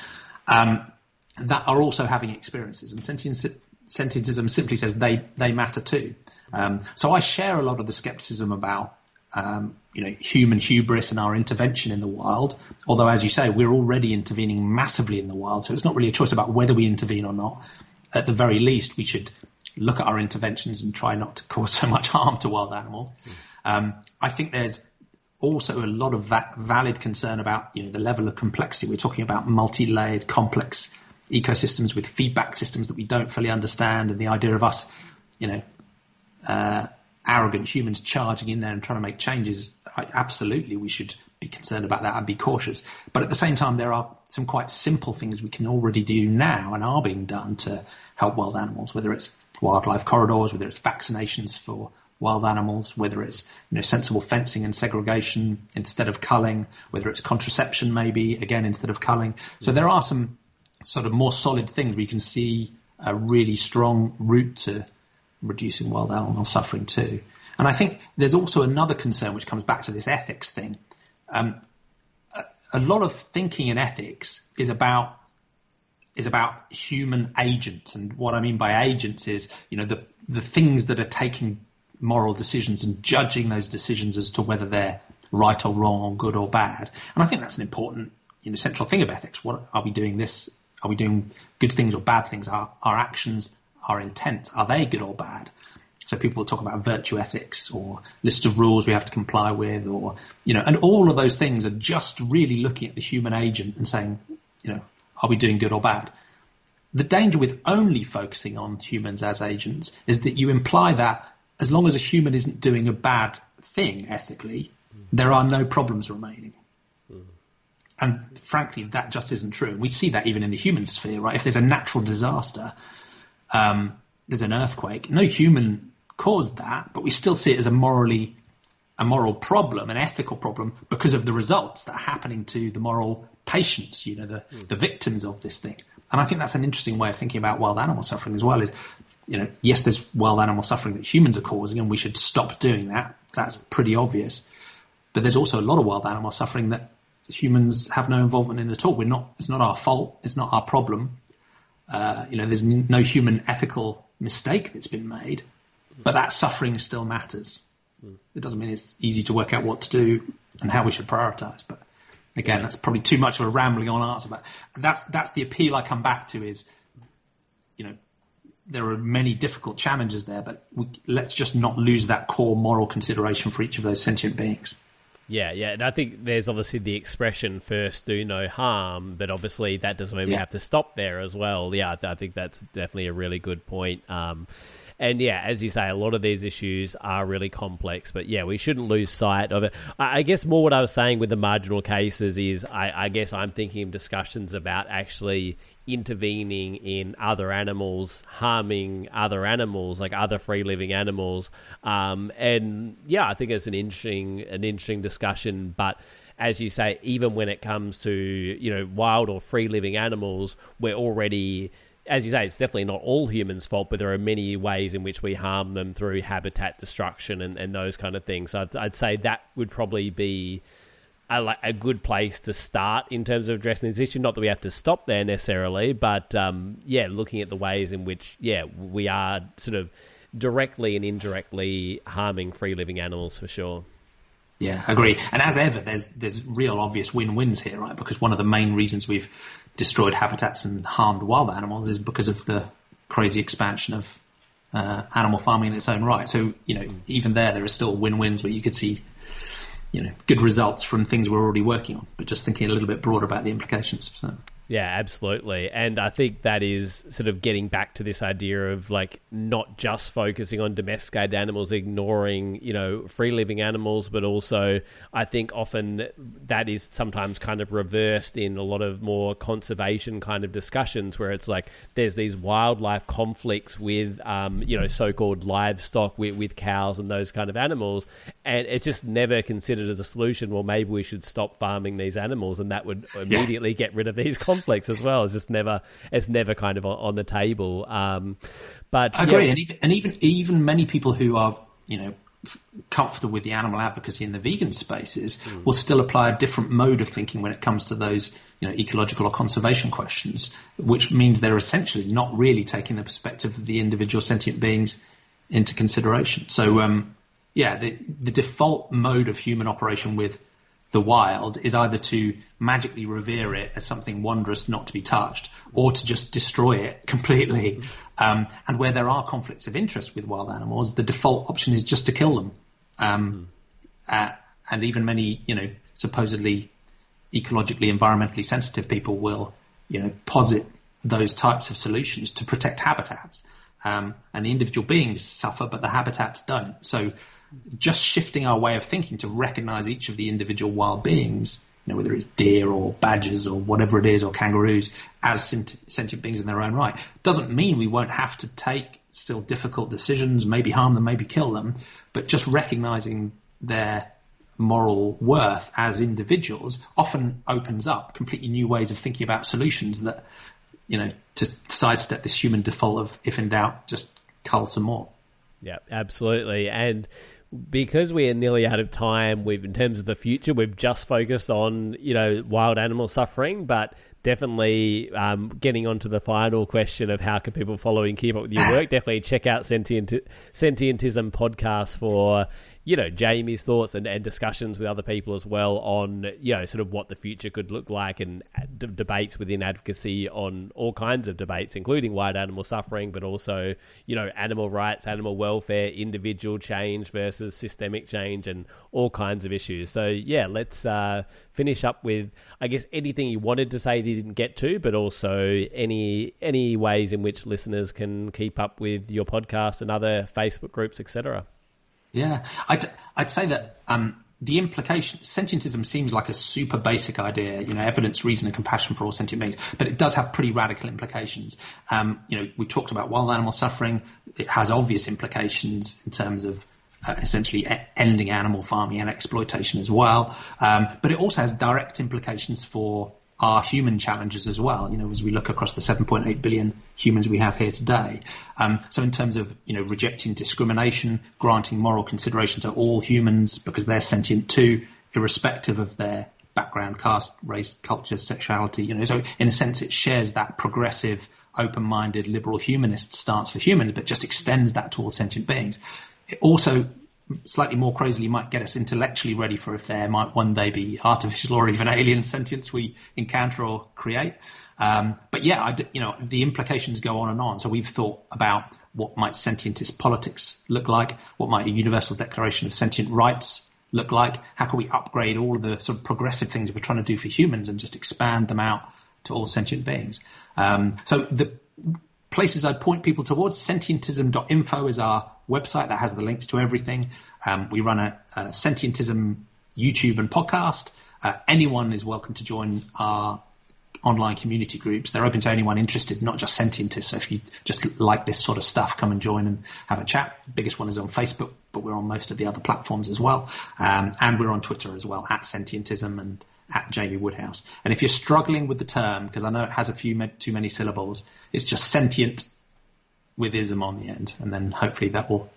um, that are also having experiences. And sentientism simply says they they matter too. Um, so I share a lot of the skepticism about um, you know human hubris and our intervention in the wild. Although, as you say, we're already intervening massively in the wild, so it's not really a choice about whether we intervene or not. At the very least, we should look at our interventions and try not to cause so much harm to wild animals. Um, I think there's also a lot of va- valid concern about you know the level of complexity. We're talking about multi-layered, complex ecosystems with feedback systems that we don't fully understand, and the idea of us, you know, uh, arrogant humans charging in there and trying to make changes. I, absolutely, we should be concerned about that and be cautious. But at the same time, there are some quite simple things we can already do now and are being done to help wild animals, whether it's wildlife corridors, whether it's vaccinations for wild animals, whether it's you know sensible fencing and segregation instead of culling, whether it's contraception maybe again instead of culling. So there are some sort of more solid things you can see a really strong route to reducing wild animal suffering too. And I think there's also another concern which comes back to this ethics thing. Um, a, a lot of thinking in ethics is about is about human agents, and what I mean by agents is you know the the things that are taking moral decisions and judging those decisions as to whether they're right or wrong or good or bad. And I think that's an important you know central thing of ethics. What are we doing this? Are we doing good things or bad things? Are our actions, our intent, are they good or bad? So people talk about virtue ethics or list of rules we have to comply with or, you know, and all of those things are just really looking at the human agent and saying, you know, are we doing good or bad? The danger with only focusing on humans as agents is that you imply that as long as a human isn't doing a bad thing ethically, there are no problems remaining. And frankly, that just isn't true. And we see that even in the human sphere, right? If there's a natural disaster, um, there's an earthquake, no human caused that, but we still see it as a morally a moral problem, an ethical problem, because of the results that are happening to the moral patients, you know, the, mm. the victims of this thing. And I think that's an interesting way of thinking about wild animal suffering as well. Is you know, yes, there's wild animal suffering that humans are causing, and we should stop doing that. That's pretty obvious. But there's also a lot of wild animal suffering that humans have no involvement in at all. We're not. It's not our fault. It's not our problem. Uh, you know, there's no human ethical mistake that's been made, but that suffering still matters. It doesn't mean it's easy to work out what to do and how we should prioritize. But again, that's probably too much of a rambling on answer. But that's that's the appeal I come back to is, you know, there are many difficult challenges there, but we, let's just not lose that core moral consideration for each of those sentient beings. Yeah, yeah, and I think there's obviously the expression "first do no harm," but obviously that doesn't mean yeah. we have to stop there as well. Yeah, I think that's definitely a really good point. Um, and yeah, as you say, a lot of these issues are really complex, but yeah, we shouldn't lose sight of it. I, guess more what I was saying with the marginal cases is I, I guess I'm thinking of discussions about actually intervening in other animals, harming other animals, like other free living animals. Um, and yeah, I think it's an interesting an interesting discussion. But as you say, even when it comes to you know wild or free living animals, we're already as you say, it's definitely not all humans' fault, but there are many ways in which we harm them through habitat destruction and, and those kind of things. So I'd, I'd say that would probably be a, a, good place to start in terms of addressing this issue. Not that we have to stop there necessarily, but um, yeah, looking at the ways in which, yeah, we are sort of directly and indirectly harming free living animals for sure. Yeah, agree. And as ever, there's there's real obvious win-wins here, right? Because one of the main reasons we've destroyed habitats and harmed wild animals is because of the crazy expansion of uh, animal farming in its own right. So you know, even there, there are still win-wins where you could see you know good results from things we're already working on, but just thinking a little bit broader about the implications. So. Yeah, absolutely. And I think that is sort of getting back to this idea of like not just focusing on domesticated animals, ignoring, you know, free living animals, but also I think often that is sometimes kind of reversed in a lot of more conservation kind of discussions where it's like there's these wildlife conflicts with, um, you know, so called livestock with, with cows and those kind of animals. And it's just never considered as a solution. Well, maybe we should stop farming these animals and that would immediately yeah. get rid of these conflicts conflicts as well. It's just never it's never kind of on, on the table. Um, but I agree, yeah. and even and even even many people who are you know comfortable with the animal advocacy in the vegan spaces mm. will still apply a different mode of thinking when it comes to those you know ecological or conservation questions, which means they're essentially not really taking the perspective of the individual sentient beings into consideration. So um, yeah, the the default mode of human operation with the wild is either to magically revere it as something wondrous not to be touched or to just destroy it completely. Um, and where there are conflicts of interest with wild animals, the default option is just to kill them. Um, uh, and even many, you know, supposedly ecologically, environmentally sensitive people will, you know, posit those types of solutions to protect habitats. Um, and the individual beings suffer, but the habitats don't. So just shifting our way of thinking to recognize each of the individual wild beings, you know, whether it's deer or badgers or whatever it is, or kangaroos, as sentient beings in their own right, doesn't mean we won't have to take still difficult decisions, maybe harm them, maybe kill them. But just recognizing their moral worth as individuals often opens up completely new ways of thinking about solutions that, you know, to sidestep this human default of if in doubt, just cull some more. Yeah, absolutely. And because we're nearly out of time, we've in terms of the future, we've just focused on you know wild animal suffering, but definitely um, getting on to the final question of how can people follow and keep up with your work. definitely check out Sentient Sentientism podcast for you know Jamie's thoughts and, and discussions with other people as well on you know sort of what the future could look like and d- debates within advocacy on all kinds of debates, including wild animal suffering, but also you know animal rights, animal welfare, individual change versus systemic change, and all kinds of issues. So yeah, let's uh, finish up with I guess anything you wanted to say that you didn't get to, but also any any ways in which listeners can keep up with your podcast and other Facebook groups, etc. Yeah, I'd I'd say that um, the implication sentientism seems like a super basic idea, you know, evidence, reason, and compassion for all sentient beings, but it does have pretty radical implications. Um, you know, we talked about wild animal suffering; it has obvious implications in terms of uh, essentially ending animal farming and exploitation as well. Um, but it also has direct implications for our human challenges as well. You know, as we look across the 7.8 billion humans we have here today. Um, so in terms of you know rejecting discrimination, granting moral consideration to all humans because they're sentient too, irrespective of their background, caste, race, culture, sexuality. You know, so in a sense, it shares that progressive, open-minded, liberal humanist stance for humans, but just extends that to all sentient beings. It also slightly more crazily might get us intellectually ready for if there might one day be artificial or even alien sentience we encounter or create. Um, but yeah, I, you know, the implications go on and on. So we've thought about what might sentientist politics look like, what might a universal declaration of sentient rights look like, how can we upgrade all of the sort of progressive things we're trying to do for humans and just expand them out to all sentient beings. Um, so the places I'd point people towards, sentientism.info is our website that has the links to everything. Um, we run a, a, sentientism YouTube and podcast. Uh, anyone is welcome to join our online community groups. They're open to anyone interested, not just sentientists. So if you just like this sort of stuff, come and join and have a chat. The biggest one is on Facebook, but we're on most of the other platforms as well. Um, and we're on Twitter as well, at sentientism and at Jamie Woodhouse. And if you're struggling with the term, because I know it has a few too many syllables, it's just sentient with ism on the end, and then hopefully that will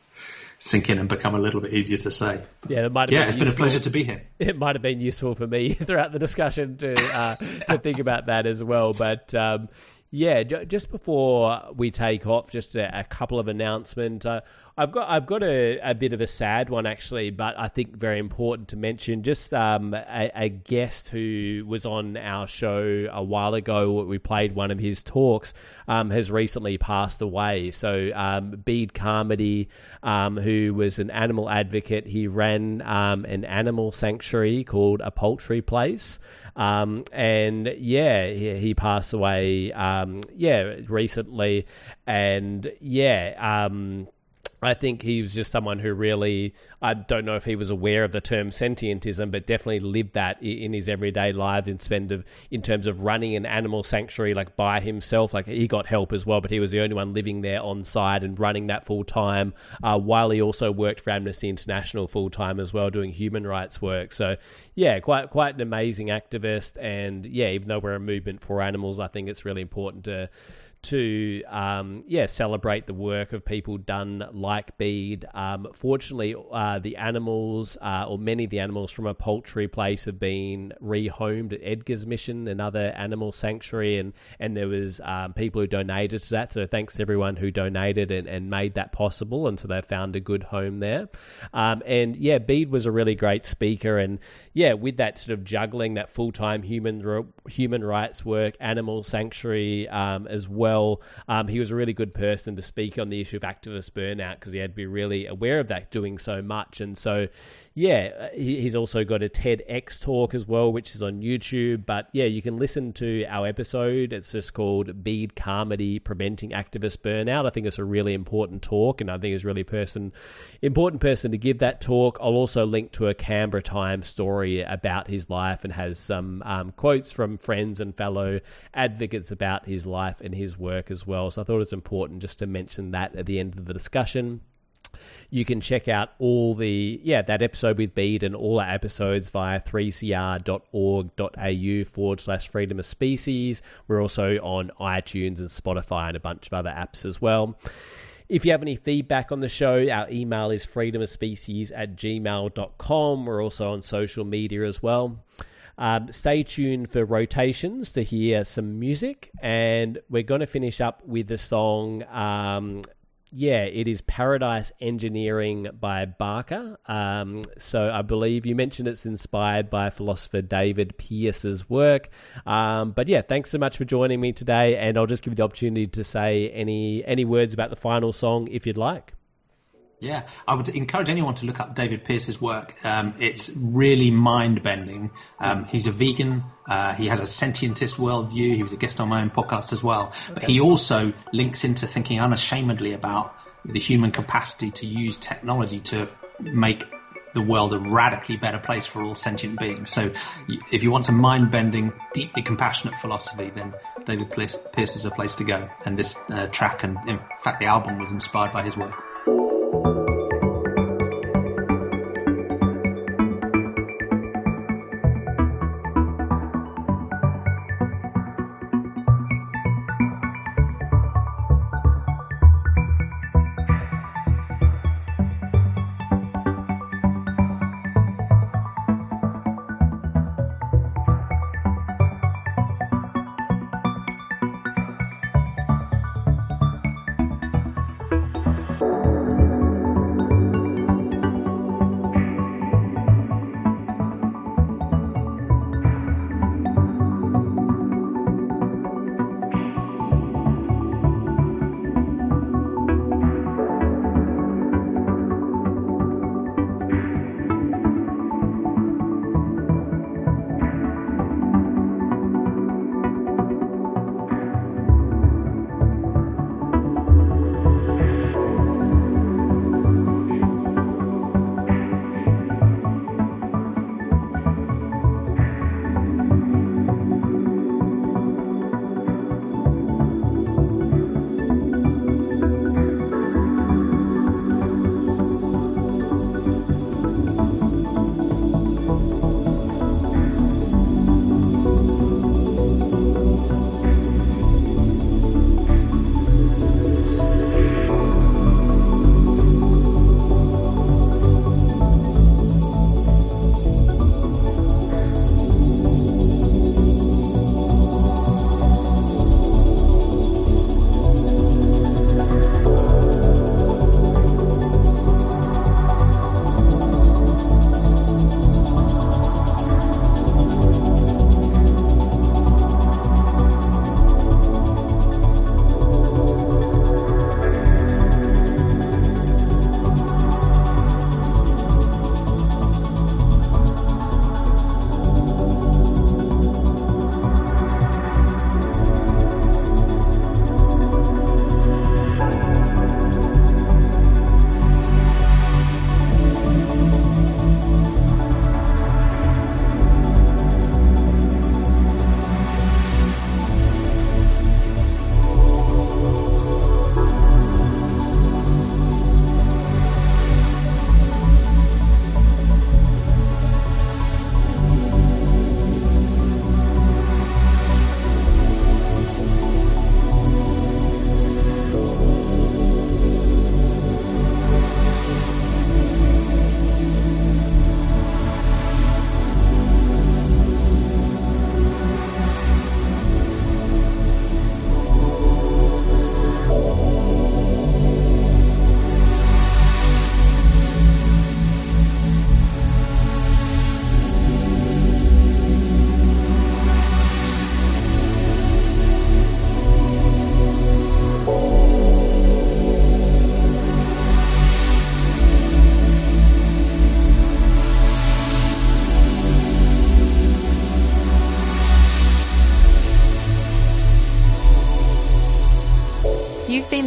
sink in and become a little bit easier to say. Yeah, it might yeah, it's useful. been a pleasure to be here. It might have been useful for me throughout the discussion to uh, to think about that as well. But um, yeah, just before we take off, just a, a couple of announcements. Uh, I've got I've got a, a bit of a sad one actually, but I think very important to mention. Just um, a, a, guest who was on our show a while ago. We played one of his talks. Um, has recently passed away. So um, Bede Carmody, um, who was an animal advocate, he ran um, an animal sanctuary called a Poultry Place. Um, and yeah, he, he passed away. Um, yeah, recently, and yeah. Um, I think he was just someone who really, I don't know if he was aware of the term sentientism, but definitely lived that in his everyday life in spend of, in terms of running an animal sanctuary like by himself. Like he got help as well, but he was the only one living there on site and running that full time. Uh, while he also worked for Amnesty International full time as well, doing human rights work. So yeah, quite quite an amazing activist. And yeah, even though we're a movement for animals, I think it's really important to to um, yeah celebrate the work of people done like Bede. Um, fortunately, uh, the animals uh, or many of the animals from a poultry place have been rehomed at Edgar's Mission, another animal sanctuary, and and there was um, people who donated to that. So thanks to everyone who donated and, and made that possible, and so they found a good home there. Um, and yeah, Bede was a really great speaker, and yeah, with that sort of juggling that full time human human rights work, animal sanctuary um, as well well. Um, he was a really good person to speak on the issue of activist burnout because he had to be really aware of that doing so much. And so, yeah, uh, he's also got a TEDx talk as well, which is on YouTube. But yeah, you can listen to our episode. It's just called Bede Carmody Preventing Activist Burnout. I think it's a really important talk, and I think it's really person important person to give that talk. I'll also link to a Canberra Times story about his life and has some um, quotes from friends and fellow advocates about his life and his work as well. So I thought it's important just to mention that at the end of the discussion. You can check out all the, yeah, that episode with Bede and all our episodes via 3cr.org.au forward slash freedom of species. We're also on iTunes and Spotify and a bunch of other apps as well. If you have any feedback on the show, our email is freedomofspecies at gmail.com. We're also on social media as well. Um, stay tuned for rotations to hear some music, and we're going to finish up with the song. Um, yeah, it is Paradise Engineering by Barker. Um, so I believe you mentioned it's inspired by philosopher David Pearce's work. Um, but yeah, thanks so much for joining me today, and I'll just give you the opportunity to say any any words about the final song if you'd like. Yeah, I would encourage anyone to look up David Pearce's work. Um, it's really mind bending. Um, he's a vegan. Uh, he has a sentientist worldview. He was a guest on my own podcast as well. But he also links into thinking unashamedly about the human capacity to use technology to make the world a radically better place for all sentient beings. So, if you want some mind bending, deeply compassionate philosophy, then David Pearce, Pearce is a place to go. And this uh, track, and in fact, the album was inspired by his work.